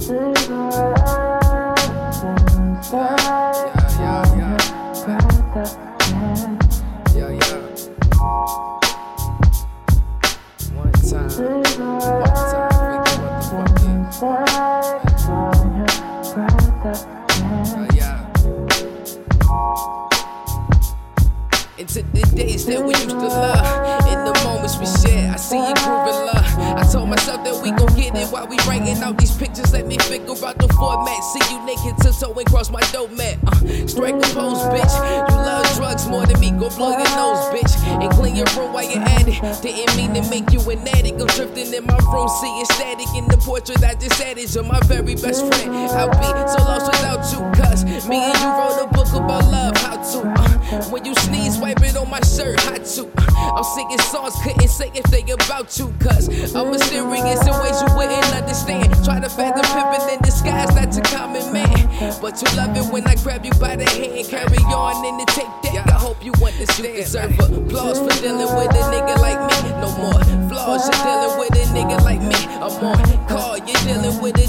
Into the days that we used to love, in the moments we share, I see you grooving love. I told myself that we gon' get it while we writing out these pictures. Let me figure out the format. See you naked tiptoeing cross my dope mat. Uh, strike a pose, bitch. You love drugs more than me. Go blow your nose, bitch, and clean your room while you're at it. Didn't mean to make you an addict. I'm drifting in my room, seeing static in the portrait I just added. You're my very best friend. I'll be so lost without you, cuz me and you wrote a book about love. How to, uh, when you sneeze, wipe it on my shirt. How to, uh, I'm singing songs, couldn't say if they about you, cuz I'm mysterious in ways you wouldn't understand. Try to fathom pimpin' in disguise, that's a common man. But you love it when I grab you by the hand, carry on in the tape deck. I hope you understand. You deserve applause for dealing with a nigga like me. No more flaws, you're dealing with a nigga like me. I'm on call, you're dealing with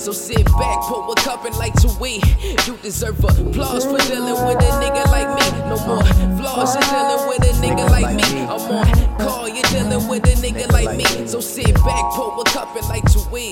So sit back, pour a cup and light to we. You deserve applause for dealing with a nigga like me. No more flaws, you're dealing with a nigga like me. I'm on call, you're dealing with a nigga like me. So sit back, pour a cup and light to we.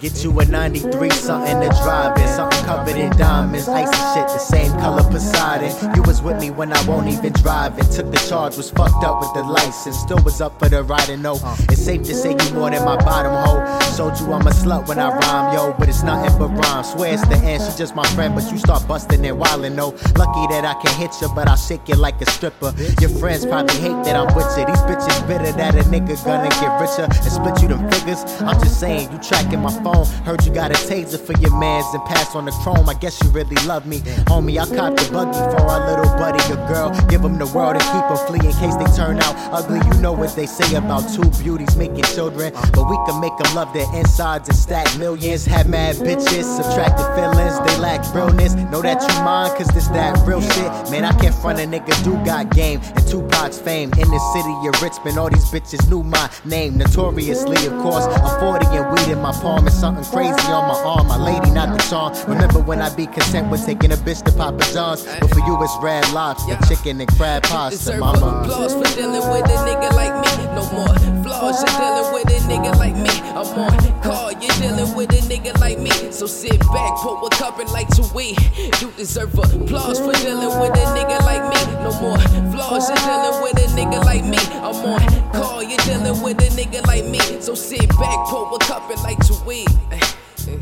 Get you a 93 something to drive in, something covered in diamonds, icy shit, the same color Poseidon. You was with me when I won't even drive it. Took the charge, was fucked up with the license, still was up for the ride and no. It's safe to say you more than my bottom hole. Showed you I'm a slut when I rhyme, yo, but it's nothing but rhyme. Swear it's the end, she just my friend, but you start busting and wildin', no. Lucky that I can hit you, but I'll shake you like a stripper. Your friends probably hate that I'm with you. These bitches bitter that a nigga gonna get richer and split you them figures. I'm just saying, you tracking my phone. Heard you got a taser for your mans and pass on the chrome. I guess you really love me. Homie, I caught the buggy for our little buddy, a girl. Give them the world and keep them flee in case they turn out ugly. You know what they say about two beauties making children. But we can make them love their insides and stack millions. Have mad bitches, subtracted feelings. They lack realness. Know that you mine, cause this that real shit. Man, I can't front a nigga do got game. And Tupac's fame in the city of Richmond. All these bitches knew my name. Notoriously, of course. I'm 40 and weed in my palm and something crazy on my arm. My lady, not the charm. Remember when I be content with taking a bitch to Papa John's? But for you, it's red lobster, chicken, and crab pasta, mama. applause for dealing with a nigga like me. No more flaws, you're dealing with a nigga like me. I'm on call, you're dealing with a nigga like me. So sit back, pour a cup and light to we. You deserve applause for dealing with a nigga like me. No more flaws, you're dealing with a nigga like me. I'm on call, you're dealing with a nigga like me. So sit back, pour a cup and light to we.